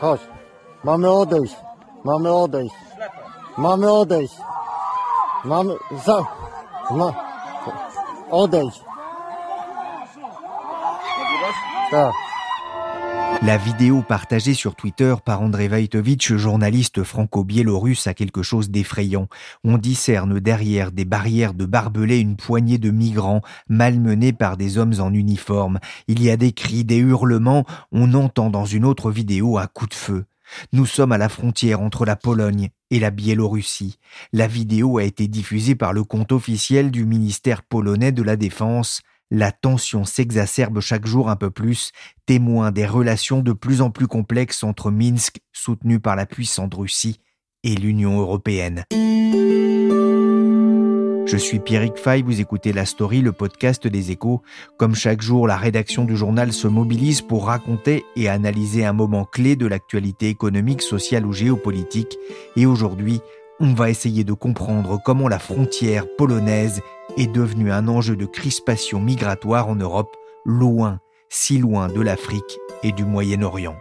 Chodź. Mamy odejść. Mamy odejść. Mamy odejść. Mamy... Za... Ma... Odejść. Tak. La vidéo partagée sur Twitter par André Vaitovitch, journaliste franco-biélorusse, a quelque chose d'effrayant. On discerne derrière des barrières de barbelés une poignée de migrants malmenés par des hommes en uniforme. Il y a des cris, des hurlements. On entend dans une autre vidéo un coup de feu. Nous sommes à la frontière entre la Pologne et la Biélorussie. La vidéo a été diffusée par le compte officiel du ministère polonais de la Défense. La tension s'exacerbe chaque jour un peu plus, témoin des relations de plus en plus complexes entre Minsk, soutenu par la puissante Russie, et l'Union européenne. Je suis Pierrick Fay, vous écoutez La Story, le podcast des échos. Comme chaque jour, la rédaction du journal se mobilise pour raconter et analyser un moment clé de l'actualité économique, sociale ou géopolitique. Et aujourd'hui, on va essayer de comprendre comment la frontière polonaise est devenue un enjeu de crispation migratoire en Europe, loin, si loin de l'Afrique et du Moyen-Orient.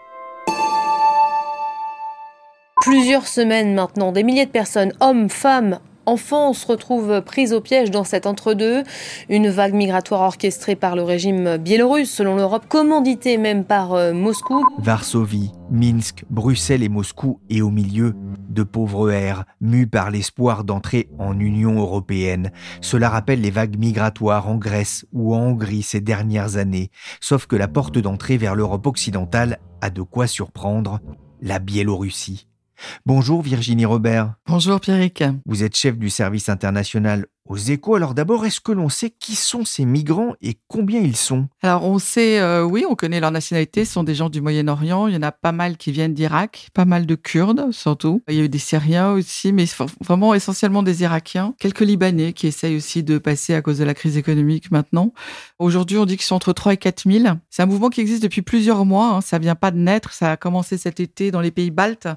Plusieurs semaines maintenant, des milliers de personnes, hommes, femmes, enfants se retrouvent pris au piège dans cet entre-deux. Une vague migratoire orchestrée par le régime biélorusse, selon l'Europe, commanditée même par euh, Moscou. Varsovie, Minsk, Bruxelles et Moscou, et au milieu, de pauvres airs, mus par l'espoir d'entrer en Union européenne. Cela rappelle les vagues migratoires en Grèce ou en Hongrie ces dernières années, sauf que la porte d'entrée vers l'Europe occidentale a de quoi surprendre la Biélorussie. Bonjour Virginie Robert. Bonjour Pierrick. Vous êtes chef du service international aux échos. Alors d'abord, est-ce que l'on sait qui sont ces migrants et combien ils sont? Alors on sait, euh, oui, on connaît leur nationalité, ce sont des gens du Moyen-Orient. Il y en a pas mal qui viennent d'Irak, pas mal de Kurdes surtout. Il y a eu des Syriens aussi, mais vraiment essentiellement des Irakiens. Quelques Libanais qui essayent aussi de passer à cause de la crise économique maintenant. Aujourd'hui, on dit qu'ils sont entre 3 et 4 000. C'est un mouvement qui existe depuis plusieurs mois. Hein. Ça vient pas de naître. Ça a commencé cet été dans les pays baltes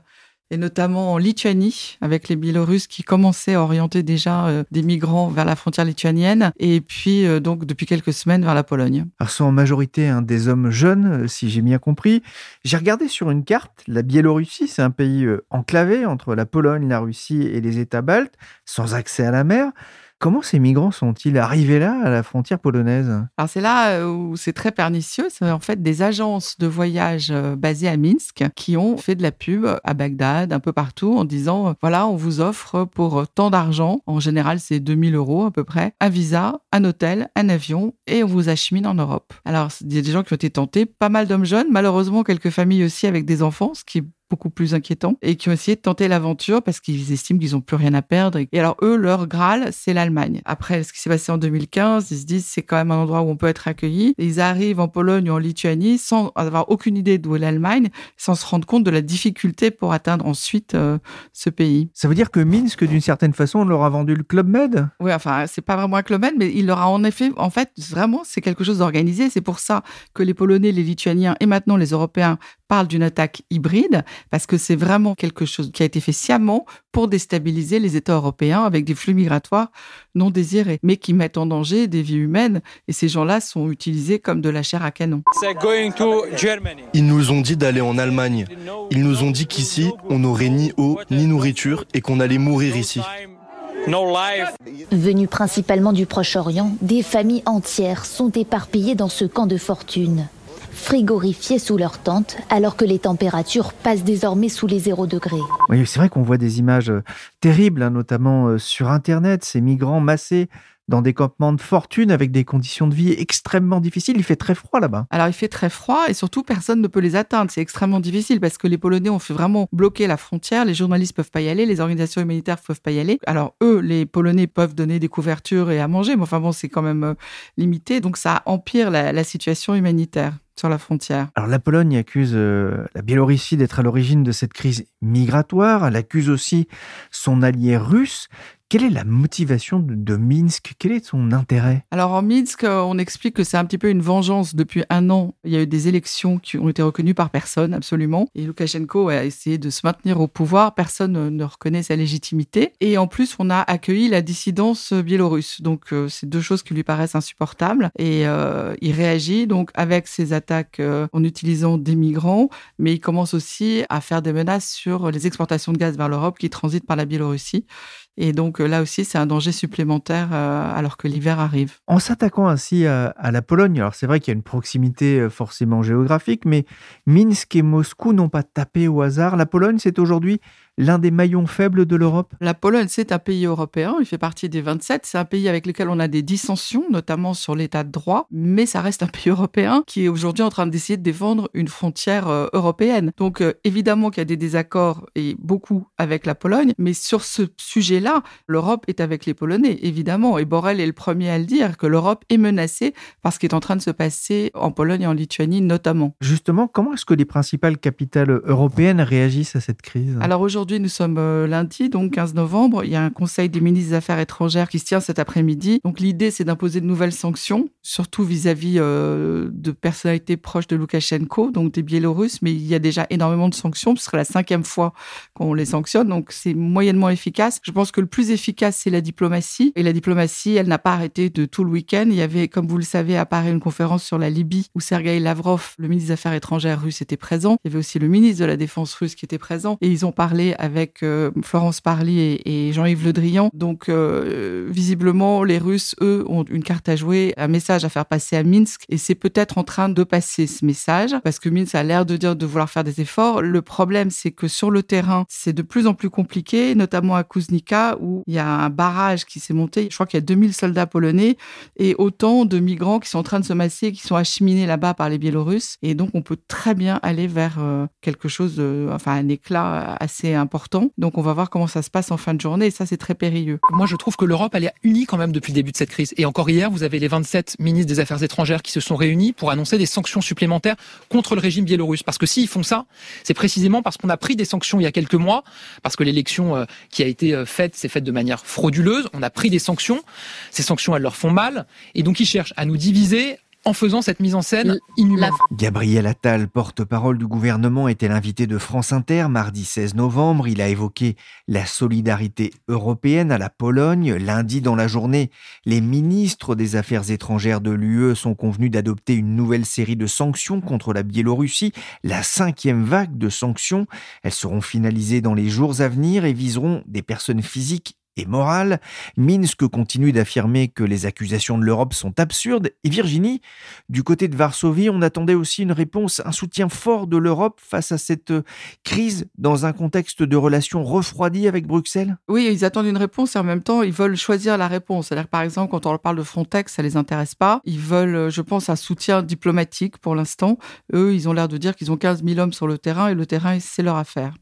et notamment en Lituanie, avec les Biélorusses qui commençaient à orienter déjà euh, des migrants vers la frontière lituanienne, et puis euh, donc depuis quelques semaines vers la Pologne. Alors sont en majorité hein, des hommes jeunes, euh, si j'ai bien compris. J'ai regardé sur une carte, la Biélorussie, c'est un pays enclavé entre la Pologne, la Russie et les États baltes, sans accès à la mer. Comment ces migrants sont-ils arrivés là, à la frontière polonaise? Alors c'est là euh, où c'est très pernicieux. C'est en fait des agences de voyage euh, basées à Minsk qui ont fait de la pub à Bagdad, un peu partout, en disant, euh, voilà, on vous offre pour tant d'argent, en général c'est 2000 euros à peu près, un visa, un hôtel, un avion, et on vous achemine en Europe. Alors il y a des gens qui ont été tentés, pas mal d'hommes jeunes, malheureusement quelques familles aussi avec des enfants, ce qui beaucoup plus inquiétants et qui ont essayé de tenter l'aventure parce qu'ils estiment qu'ils n'ont plus rien à perdre. Et alors eux, leur Graal, c'est l'Allemagne. Après ce qui s'est passé en 2015, ils se disent c'est quand même un endroit où on peut être accueilli. ils arrivent en Pologne ou en Lituanie sans avoir aucune idée d'où est l'Allemagne, sans se rendre compte de la difficulté pour atteindre ensuite euh, ce pays. Ça veut dire que Minsk, d'une certaine façon, on leur a vendu le Club Med? Oui, enfin, c'est pas vraiment un Club Med, mais il leur a en effet, en fait, vraiment, c'est quelque chose d'organisé. C'est pour ça que les Polonais, les Lituaniens et maintenant les Européens parlent d'une attaque hybride parce que c'est vraiment quelque chose qui a été fait sciemment pour déstabiliser les États européens avec des flux migratoires non désirés, mais qui mettent en danger des vies humaines. Et ces gens-là sont utilisés comme de la chair à canon. Ils nous ont dit d'aller en Allemagne. Ils nous ont dit qu'ici, on n'aurait ni eau ni nourriture et qu'on allait mourir ici. Venus principalement du Proche-Orient, des familles entières sont éparpillées dans ce camp de fortune frigorifiés sous leur tente, alors que les températures passent désormais sous les 0 degrés. Oui, c'est vrai qu'on voit des images euh, terribles, hein, notamment euh, sur Internet, ces migrants massés dans des campements de fortune avec des conditions de vie extrêmement difficiles. Il fait très froid là-bas. Alors il fait très froid et surtout personne ne peut les atteindre. C'est extrêmement difficile parce que les Polonais ont fait vraiment bloquer la frontière. Les journalistes peuvent pas y aller, les organisations humanitaires peuvent pas y aller. Alors eux, les Polonais peuvent donner des couvertures et à manger, mais enfin bon, c'est quand même euh, limité. Donc ça empire la, la situation humanitaire la frontière. Alors la Pologne accuse euh, la Biélorussie d'être à l'origine de cette crise migratoire, elle accuse aussi son allié russe. Quelle est la motivation de, Minsk? Quel est son intérêt? Alors en Minsk, euh, on explique que c'est un petit peu une vengeance. Depuis un an, il y a eu des élections qui ont été reconnues par personne, absolument. Et Loukachenko a essayé de se maintenir au pouvoir. Personne ne reconnaît sa légitimité. Et en plus, on a accueilli la dissidence biélorusse. Donc euh, c'est deux choses qui lui paraissent insupportables. Et euh, il réagit donc avec ses attaques en utilisant des migrants, mais il commence aussi à faire des menaces sur les exportations de gaz vers l'Europe qui transitent par la Biélorussie. Et donc euh, là aussi, c'est un danger supplémentaire euh, alors que l'hiver arrive. En s'attaquant ainsi à, la Pologne, alors c'est vrai qu'il y a une proximité euh, forcément géographique, mais Minsk et Moscou n'ont pas tapé au hasard. La Pologne, c'est aujourd'hui l'un des maillons faibles de l'Europe. La Pologne, c'est un pays européen, il fait partie des 27, c'est un pays avec lequel on a des dissensions, notamment sur l'état de droit, mais ça reste un pays européen qui est aujourd'hui en train d'essayer de défendre une frontière euh, européenne. Donc euh, évidemment qu'il y a des désaccords et beaucoup avec la Pologne, mais sur ce sujet-là, l'Europe est avec les Polonais, évidemment, et Borrell est le premier à le dire, que l'Europe est menacée par ce qui est en train de se passer en Pologne et en Lituanie notamment. Justement, comment est-ce que les principales capitales européennes réagissent à cette crise? Alors aujourd'hui, Aujourd'hui, nous sommes euh, lundi, donc 15 novembre. Il y a un conseil des ministres des Affaires étrangères qui se tient cet après-midi. Donc l'idée, c'est d'imposer de nouvelles sanctions, surtout vis-à-vis euh, de personnalités proches de Loukachenko, donc des Biélorusses. Mais il y a déjà énormément de sanctions. Ce serait la cinquième fois qu'on les sanctionne, donc c'est moyennement efficace. Je pense que le plus efficace, c'est la diplomatie. Et la diplomatie, elle n'a pas arrêté de tout le week-end. Il y avait, comme vous le savez, à Paris, une conférence sur la Libye où Sergei Lavrov, le ministre des Affaires étrangères russe, était présent. Il y avait aussi le ministre de la Défense russe qui était présent. Et ils ont parlé avec euh, Florence Parly et, Jean-Yves Le Drian. Donc, euh, visiblement, les Russes, eux, ont une carte à jouer, un message à faire passer à Minsk. Et c'est peut-être en train de passer ce message, parce que Minsk a l'air de dire de vouloir faire des efforts. Le problème, c'est que sur le terrain, c'est de plus en plus compliqué, notamment à Kuznica, où il y a un barrage qui s'est monté. Je crois qu'il y a 2000 soldats polonais et autant de migrants qui sont en train de se masser, qui sont acheminés là-bas par les Biélorusses. Et donc, on peut très bien aller vers euh, quelque chose, enfin, un éclat assez important. Donc on va voir comment ça se passe en fin de journée et ça c'est très périlleux. Moi je trouve que l'Europe elle est unie quand même depuis le début de cette crise. Et encore hier vous avez les 27 ministres des Affaires étrangères qui se sont réunis pour annoncer des sanctions supplémentaires contre le régime biélorusse. Parce que s'ils font ça, c'est précisément parce qu'on a pris des sanctions il y a quelques mois, parce que l'élection euh, qui a été euh, faite s'est faite de manière frauduleuse. On a pris des sanctions. Ces sanctions elles leur font mal et donc ils cherchent à nous diviser en faisant cette mise en scène inhumaine. Gabriel Attal, porte-parole du gouvernement, était l'invité de France Inter mardi 16 novembre. Il a évoqué la solidarité européenne à la Pologne. Lundi, dans la journée, les ministres des Affaires étrangères de l'UE sont convenus d'adopter une nouvelle série de sanctions contre la Biélorussie, la cinquième vague de sanctions. Elles seront finalisées dans les jours à venir et viseront des personnes physiques et morale. Minsk continue d'affirmer que les accusations de l'Europe sont absurdes. Et Virginie, du côté de Varsovie, on attendait aussi une réponse, un soutien fort de l'Europe face à cette crise dans un contexte de relations refroidies avec Bruxelles? Oui, ils attendent une réponse et en même temps, ils veulent choisir la réponse. Par exemple, quand on leur parle de Frontex, ça les intéresse pas. Ils veulent, je pense, un soutien diplomatique pour l'instant. Eux, ils ont l'air de dire qu'ils ont 15 000 hommes sur le terrain et le terrain, c'est leur affaire.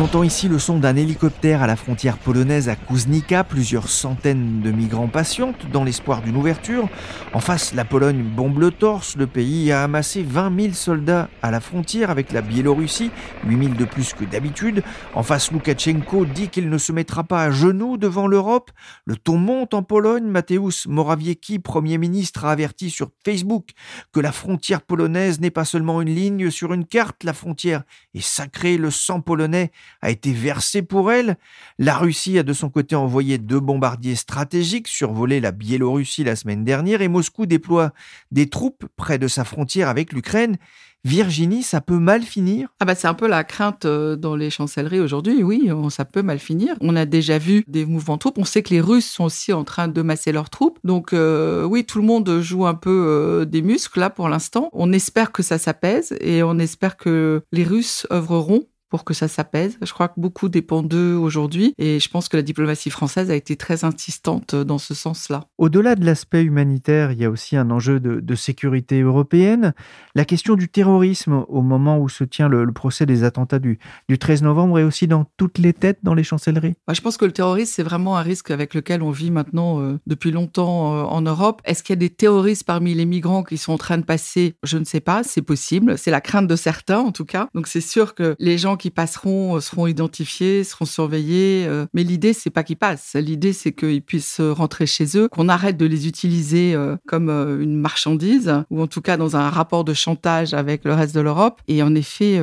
On entend ici le son d'un hélicoptère à la frontière polonaise à Kuznica. Plusieurs centaines de migrants patientent dans l'espoir d'une ouverture. En face, la Pologne bombe le torse. Le pays a amassé 20 000 soldats à la frontière avec la Biélorussie, 8 000 de plus que d'habitude. En face, Loukachenko dit qu'il ne se mettra pas à genoux devant l'Europe. Le ton monte en Pologne. Mateusz Morawiecki, Premier ministre, a averti sur Facebook que la frontière polonaise n'est pas seulement une ligne sur une carte. La frontière est sacrée. Le sang polonais a été versé pour elle. La Russie a de son côté envoyé deux bombardiers stratégiques survoler la Biélorussie la semaine dernière et Moscou déploie des troupes près de sa frontière avec l'Ukraine. Virginie, ça peut mal finir? Ah bah c'est un peu la crainte euh, dans les chancelleries aujourd'hui, oui, ça peut mal finir. On a déjà vu des mouvements de troupes, on sait que les Russes sont aussi en train de masser leurs troupes. Donc euh, oui, tout le monde joue un peu euh, des muscles là pour l'instant. On espère que ça s'apaise et on espère que les Russes œuvreront pour que ça s'apaise. Je crois que beaucoup dépend d'eux aujourd'hui et je pense que la diplomatie française a été très insistante dans ce sens-là. Au-delà de l'aspect humanitaire, il y a aussi un enjeu de, sécurité européenne. La question du terrorisme au moment où se tient le, procès des attentats du, du 13 novembre est aussi dans toutes les têtes dans les chancelleries. je pense que le terrorisme, c'est vraiment un risque avec lequel on vit maintenant euh, depuis longtemps euh, en Europe. Est-ce qu'il y a des terroristes parmi les migrants qui sont en train de passer? Je ne sais pas, c'est possible. C'est la crainte de certains en tout cas. Donc c'est sûr que les gens qui passeront euh, seront identifiés, seront surveillés. Euh, mais l'idée, c'est pas qu'ils passent. L'idée, c'est qu'ils puissent rentrer chez eux, qu'on arrête de les utiliser euh, comme une marchandise ou en tout cas dans un rapport de chantage avec le reste de l'Europe et en effet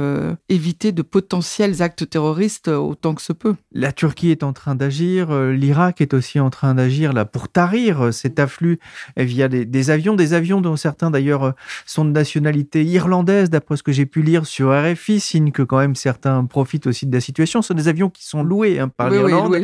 éviter de potentiels actes terroristes autant que se peut. La Turquie est en train d'agir, l'Irak est aussi en train d'agir là pour tarir cet afflux via des, avions, des avions dont certains d'ailleurs sont de nationalité irlandaise, d'après ce que j'ai pu lire sur RFI, signe que quand même certains profitent aussi de la situation. Ce sont des avions qui sont loués hein, par l'Irlande.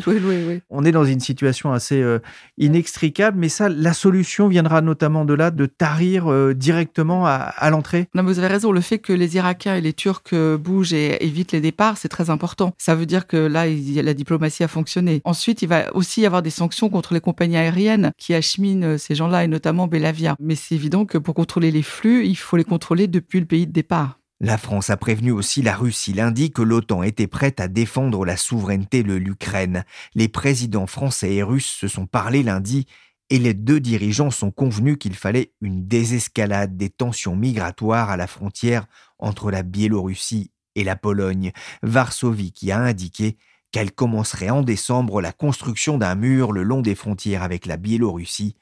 On est dans une situation assez euh, inextricable, mais ça, la solution viendra notamment de là, de tarir euh, directement à, l'entrée. Non, vous avez raison. Le fait que les Irakiens et les Turcs euh, bougent et évitent les départs, c'est très important. Ça veut dire que là, la diplomatie a fonctionné. Ensuite, il va aussi y avoir des sanctions contre les compagnies aériennes qui acheminent ces gens-là, et notamment Belavia. Mais c'est évident que pour contrôler les flux, il faut les contrôler depuis le pays de départ. La France a prévenu aussi la Russie lundi que l'OTAN était prête à défendre la souveraineté de l'Ukraine. Les présidents français et russes se sont parlé lundi et les deux dirigeants sont convenus qu'il fallait une désescalade des tensions migratoires à la frontière entre la Biélorussie et la Pologne. Varsovie qui a indiqué qu'elle commencerait en décembre la construction d'un mur le long des frontières avec la Biélorussie.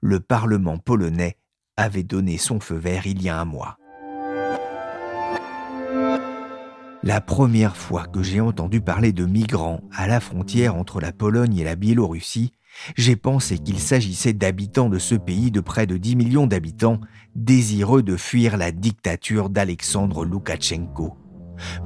Le Parlement polonais avait donné son feu vert il y a un mois. La première fois que j'ai entendu parler de migrants à la frontière entre la Pologne et la Biélorussie, j'ai pensé qu'il s'agissait d'habitants de ce pays de près de 10 millions d'habitants, désireux de fuir la dictature d'Alexandre Loukachenko.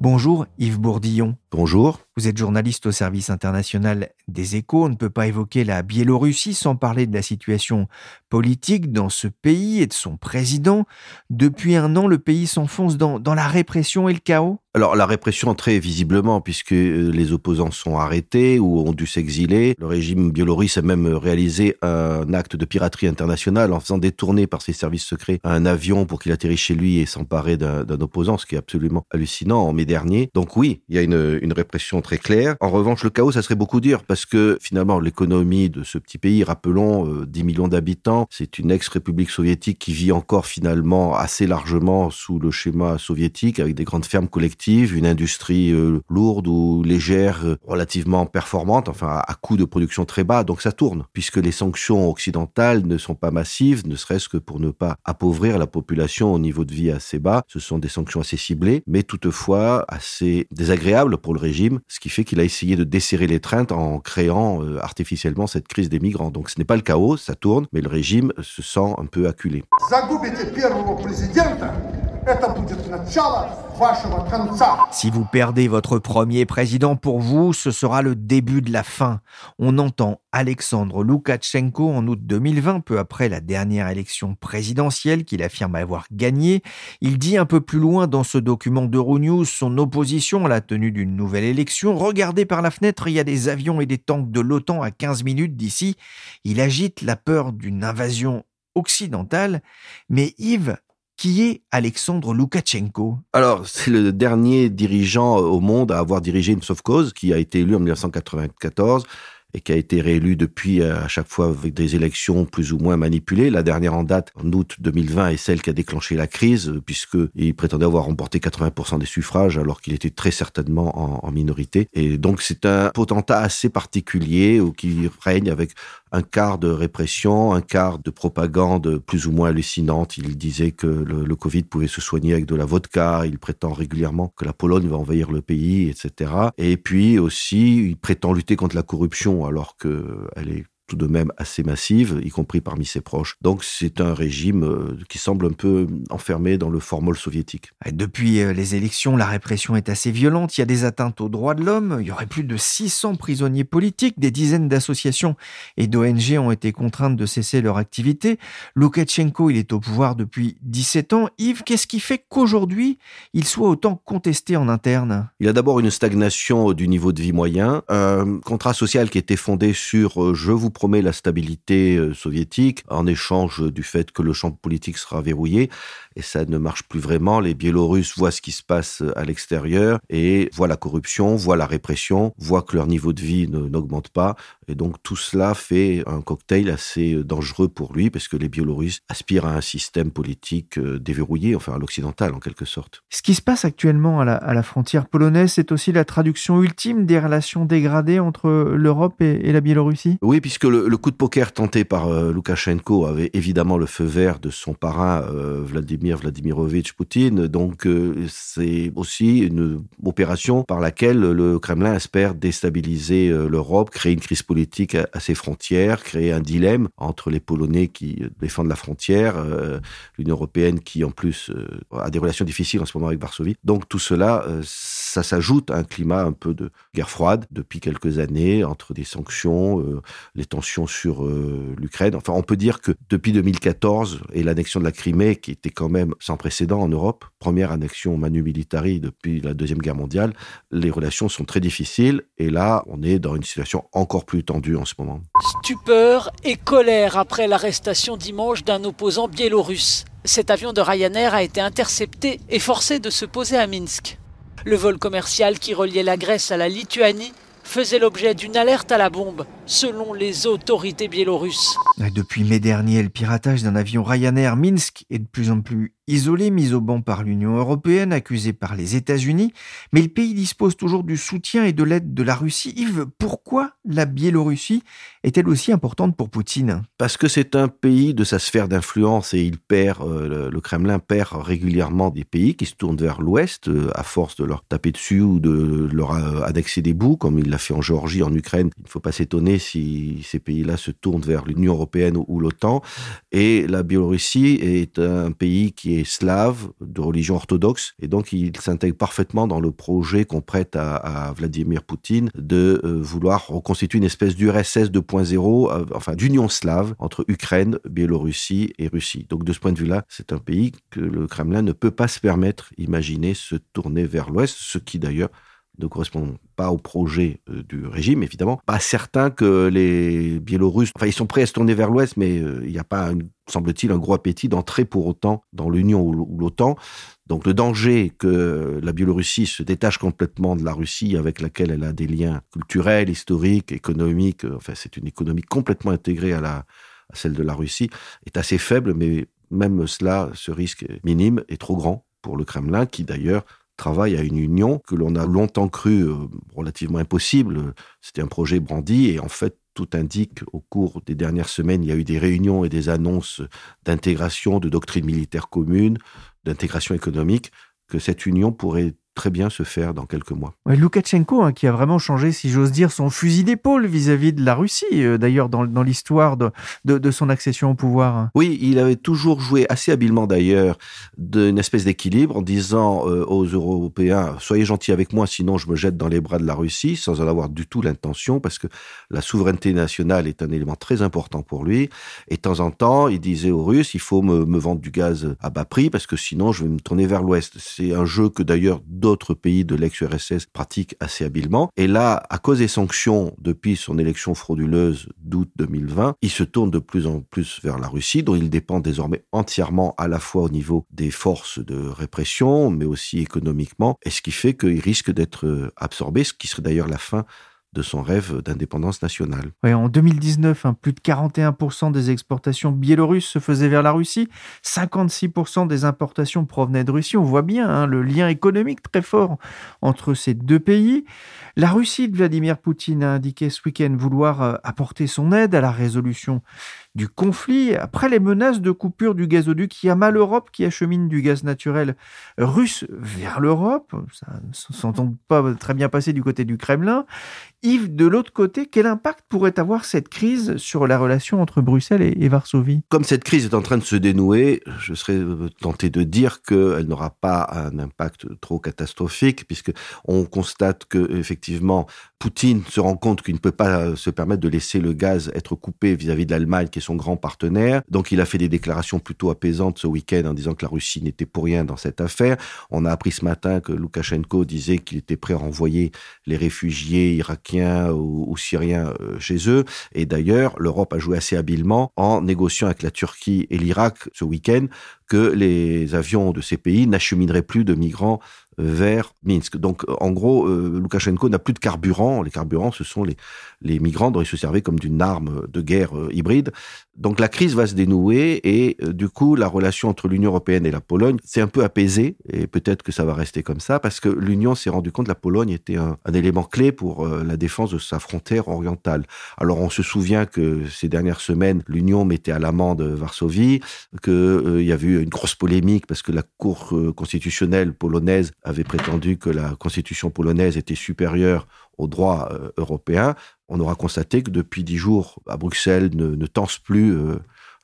Bonjour Yves Bourdillon. Bonjour. Vous êtes journaliste au service international des échos. On ne peut pas évoquer la Biélorussie sans parler de la situation politique dans ce pays et de son président. Depuis un an, le pays s'enfonce dans, la répression et le chaos. Alors la répression très visiblement puisque euh, les opposants sont arrêtés ou ont dû s'exiler. Le régime biélorusse a même réalisé un acte de piraterie internationale en faisant détourner par ses services secrets un avion pour qu'il atterrisse chez lui et s'emparer d'un opposant, ce qui est absolument hallucinant en mai dernier. Donc oui, il y a une, une répression très claire. En revanche, le chaos, ça serait beaucoup dur parce que finalement, l'économie de ce petit pays, rappelons, 10 euh, millions d'habitants, c'est une ex-république soviétique qui vit encore finalement assez largement sous le schéma soviétique avec des grandes fermes collectives, une industrie euh, lourde ou légère, euh, relativement performante, enfin à coût de production très bas. Donc ça tourne puisque les sanctions occidentales ne sont pas massives, ne serait-ce que pour ne pas appauvrir la population au niveau de vie assez bas. Ce sont des sanctions assez ciblées, mais toutefois assez désagréables pour le régime, ce qui fait qu'il a essayé de desserrer les treintes en créant euh, artificiellement cette crise des migrants. Donc ce n'est pas le chaos, ça tourne, mais le régime se sent un peu acculé. Si vous perdez votre premier président, pour vous, ce sera le début de la fin. On entend Alexandre Loukachenko en août 2020, peu après la dernière élection présidentielle qu'il affirme avoir gagnée. Il dit un peu plus loin dans ce document d'Euronews son opposition à la tenue d'une nouvelle élection. Regardez par la fenêtre, il y a des avions et des tanks de l'OTAN à 15 minutes d'ici. Il agite la peur d'une invasion occidentale. Mais Yves, qui est Alexandre Loukachenko? Alors, c'est le dernier dirigeant au monde à avoir dirigé une sauve-cause qui a été élu en 1994 et qui a été réélu depuis euh, à chaque fois avec des élections plus ou moins manipulées. La dernière en date, en août 2020, est celle qui a déclenché la crise, euh, puisqu'il prétendait avoir remporté 80% des suffrages, alors qu'il était très certainement en, minorité. Et donc c'est un potentat assez particulier, ou qui règne avec un quart de répression, un quart de propagande plus ou moins hallucinante. Il disait que le, Covid pouvait se soigner avec de la vodka. Il prétend régulièrement que la Pologne va envahir le pays, etc. Et puis aussi, il prétend lutter contre la corruption alors qu'elle est tout de même assez massive, y compris parmi ses proches. Donc c'est un régime euh, qui semble un peu enfermé dans le formol soviétique. Depuis euh, les élections, la répression est assez violente. Il y a des atteintes aux droits de l'homme. Il y aurait plus de 600 prisonniers politiques. Des dizaines d'associations et d'ONG ont été contraintes de cesser leur activité. Loukachenko, il est au pouvoir depuis 17 ans. Yves, qu'est-ce qui fait qu'aujourd'hui, il soit autant contesté en interne? Il y a d'abord une stagnation du niveau de vie moyen, un contrat social qui était fondé sur euh, je vous promets la stabilité euh, soviétique en échange du fait que le champ politique sera verrouillé et ça ne marche plus vraiment. Les Biélorusses voient ce qui se passe à l'extérieur et voient la corruption, voient la répression, voient que leur niveau de vie n'augmente pas. Et donc tout cela fait un cocktail assez dangereux pour lui parce que les Biélorusses aspirent à un système politique euh, déverrouillé, enfin à l'occidental en quelque sorte. Ce qui se passe actuellement à la, frontière polonaise, c'est aussi la traduction ultime des relations dégradées entre l'Europe et, la Biélorussie? Oui, puisque le, coup de poker tenté par euh, Loukachenko avait évidemment le feu vert de son parrain euh, Vladimir Vladimirovitch Poutine. Donc euh, c'est aussi une opération par laquelle le Kremlin espère déstabiliser euh, l'Europe, créer une crise politique à, ses frontières, créer un dilemme entre les Polonais qui défendent la frontière, euh, l'Union européenne qui en plus a des relations difficiles en ce moment avec Varsovie. Donc tout cela, ça s'ajoute à un climat un peu de guerre froide depuis quelques années entre des sanctions, les tensions sur l'Ukraine. Enfin, on peut dire que depuis 2014 et l'annexion de la Crimée, qui était quand même sans précédent en Europe, première annexion manu militari depuis la Deuxième Guerre mondiale, les relations sont très difficiles et là, on est dans une situation encore plus tendue en ce moment. Stupeur et colère après l'arrestation dimanche d'un opposant biélorusse. Cet avion de Ryanair a été intercepté et forcé de se poser à Minsk. Le vol commercial qui reliait la Grèce à la Lituanie faisait l'objet d'une alerte à la bombe, selon les autorités biélorusses. Depuis mai dernier, le piratage d'un avion Ryanair Minsk est de plus en plus isolé, mis au banc par l'Union européenne, accusé par les États-Unis, mais le pays dispose toujours du soutien et de l'aide de la Russie. Yves, pourquoi la Biélorussie est-elle aussi importante pour Poutine? Parce que c'est un pays de sa sphère d'influence et il perd, euh, le, Kremlin perd régulièrement des pays qui se tournent vers l'Ouest euh, à force de leur taper dessus ou de leur euh, annexer des bouts, comme il l'a fait en Géorgie, en Ukraine. Il ne faut pas s'étonner si ces pays-là se tournent vers l'Union européenne ou l'OTAN. Et la Biélorussie est un pays qui est slave, de religion orthodoxe, et donc il s'intègre parfaitement dans le projet qu'on prête à, Vladimir Poutine de euh, vouloir reconstituer une espèce d'URSS 2.0, euh, enfin d'union slave entre Ukraine, Biélorussie et Russie. Donc de ce point de vue-là, c'est un pays que le Kremlin ne peut pas se permettre, imaginer, se tourner vers l'Ouest, ce qui d'ailleurs ne correspond pas au projet euh, du régime, évidemment. Pas certain que les Biélorusses, enfin, ils sont prêts à se tourner vers l'Ouest, mais euh, il n'y a pas, semble-t-il, un gros appétit d'entrer pour autant dans l'Union ou l'OTAN. Donc le danger que la Biélorussie se détache complètement de la Russie avec laquelle elle a des liens culturels, historiques, économiques, euh, enfin c'est une économie complètement intégrée à, la, à celle de la Russie, est assez faible, mais même cela, ce risque minime, est trop grand pour le Kremlin, qui d'ailleurs travaille à une union que l'on a longtemps cru euh, relativement impossible. C'était un projet brandi et en fait, tout indique au cours des dernières semaines, il y a eu des réunions et des annonces d'intégration, de doctrine militaire commune, d'intégration économique, que cette union pourrait très bien se faire dans quelques mois. Ouais, Loukachenko, hein, qui a vraiment changé, si j'ose dire, son fusil d'épaule vis-à-vis de la Russie, euh, d'ailleurs dans, dans l'histoire de, de, de, son accession au pouvoir. Oui, il avait toujours joué assez habilement d'ailleurs d'une espèce d'équilibre en disant euh, aux Européens, soyez gentils avec moi, sinon je me jette dans les bras de la Russie, sans en avoir du tout l'intention, parce que la souveraineté nationale est un élément très important pour lui. Et de temps en temps, il disait aux Russes, il faut me, me vendre du gaz à bas prix, parce que sinon je vais me tourner vers l'Ouest. C'est un jeu que d'ailleurs d'autres pays de l'ex-URSS pratiquent assez habilement. Et là, à cause des sanctions depuis son élection frauduleuse d'août 2020, il se tourne de plus en plus vers la Russie, dont il dépend désormais entièrement à la fois au niveau des forces de répression, mais aussi économiquement, et ce qui fait qu'il risque d'être absorbé, ce qui serait d'ailleurs la fin de son rêve d'indépendance nationale. en 2019, hein, plus de 41% des exportations biélorusses se faisaient vers la Russie, 56% des importations provenaient de Russie. On voit bien hein, le lien économique très fort entre ces deux pays. La Russie Vladimir Poutine a indiqué ce week-end vouloir euh, apporter son aide à la résolution du conflit, après les menaces de coupure du gazoduc, il y a Europe qui achemine du gaz naturel russe vers l'Europe. Ça ne s'entend pas très bien passer du côté du Kremlin. Yves, de l'autre côté, quel impact pourrait avoir cette crise sur la relation entre Bruxelles et, Varsovie? Comme cette crise est en train de se dénouer, je serais tenté de dire qu'elle n'aura pas un impact trop catastrophique, puisque on constate que effectivement Poutine se rend compte qu'il ne peut pas se permettre de laisser le gaz être coupé vis-à-vis de l'Allemagne, qui son grand partenaire. Donc il a fait des déclarations plutôt apaisantes ce week-end en disant que la Russie n'était pour rien dans cette affaire. On a appris ce matin que Loukachenko disait qu'il était prêt à renvoyer les réfugiés irakiens ou, syriens euh, chez eux. Et d'ailleurs, l'Europe a joué assez habilement en négociant avec la Turquie et l'Irak ce week-end que les avions de ces pays n'achemineraient plus de migrants vers Minsk. Donc, en gros, euh, Loukachenko n'a plus de carburant. Les carburants, ce sont les, migrants dont il se servait comme d'une arme de guerre euh, hybride. Donc, la crise va se dénouer et euh, du coup, la relation entre l'Union européenne et la Pologne s'est un peu apaisée et peut-être que ça va rester comme ça parce que l'Union s'est rendu compte que la Pologne était un, un élément clé pour la défense de sa frontière orientale. Alors, on se souvient que ces dernières semaines, l'Union mettait à l'amende Varsovie, qu'il y avait eu une grosse polémique parce que la Cour constitutionnelle polonaise avait prétendu que la constitution polonaise était supérieure au droit euh, européen, on aura constaté que depuis dix jours, à Bruxelles ne, ne tense plus euh,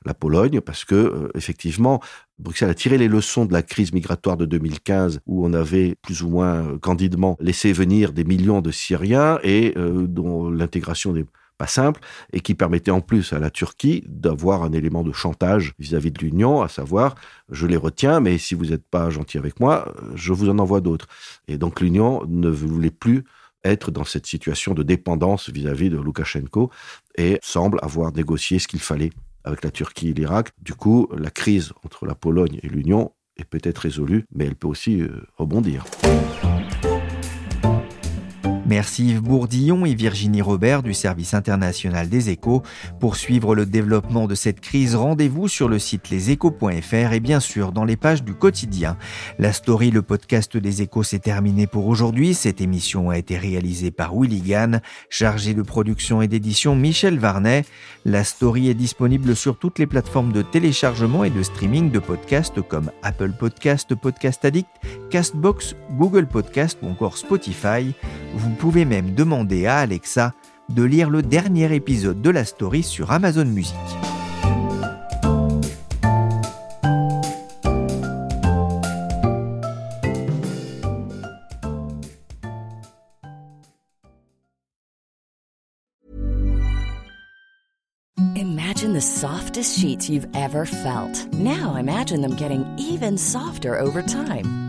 la Pologne parce que euh, effectivement Bruxelles a tiré les leçons de la crise migratoire de 2015 où on avait plus ou moins candidement laissé venir des millions de Syriens et dont l'intégration des pas simple, et qui permettait en plus à la Turquie d'avoir un élément de chantage vis-à-vis de l'Union, à savoir, je les retiens, mais si vous n'êtes pas gentil avec moi, je vous en envoie d'autres. Et donc l'Union ne voulait plus être dans cette situation de dépendance vis-à-vis de Loukachenko et semble avoir négocié ce qu'il fallait avec la Turquie et l'Irak. Du coup, la crise entre la Pologne et l'Union est peut-être résolue, mais elle peut aussi euh, rebondir. Merci Yves Bourdillon et Virginie Robert du service international des échos. Pour suivre le développement de cette crise, rendez-vous sur le site leséchos.fr et bien sûr dans les pages du quotidien. La story, le podcast des échos, s'est terminé pour aujourd'hui. Cette émission a été réalisée par Willy Gann, chargé de production et d'édition Michel Varnet. La story est disponible sur toutes les plateformes de téléchargement et de streaming de podcasts comme Apple Podcast, Podcast Addict, Castbox, Google Podcast ou encore Spotify. Vous pouvez même demander à Alexa de lire le dernier épisode de la story sur Amazon Music. Imagine the softest sheets you've ever felt. Now imagine them getting even softer over time.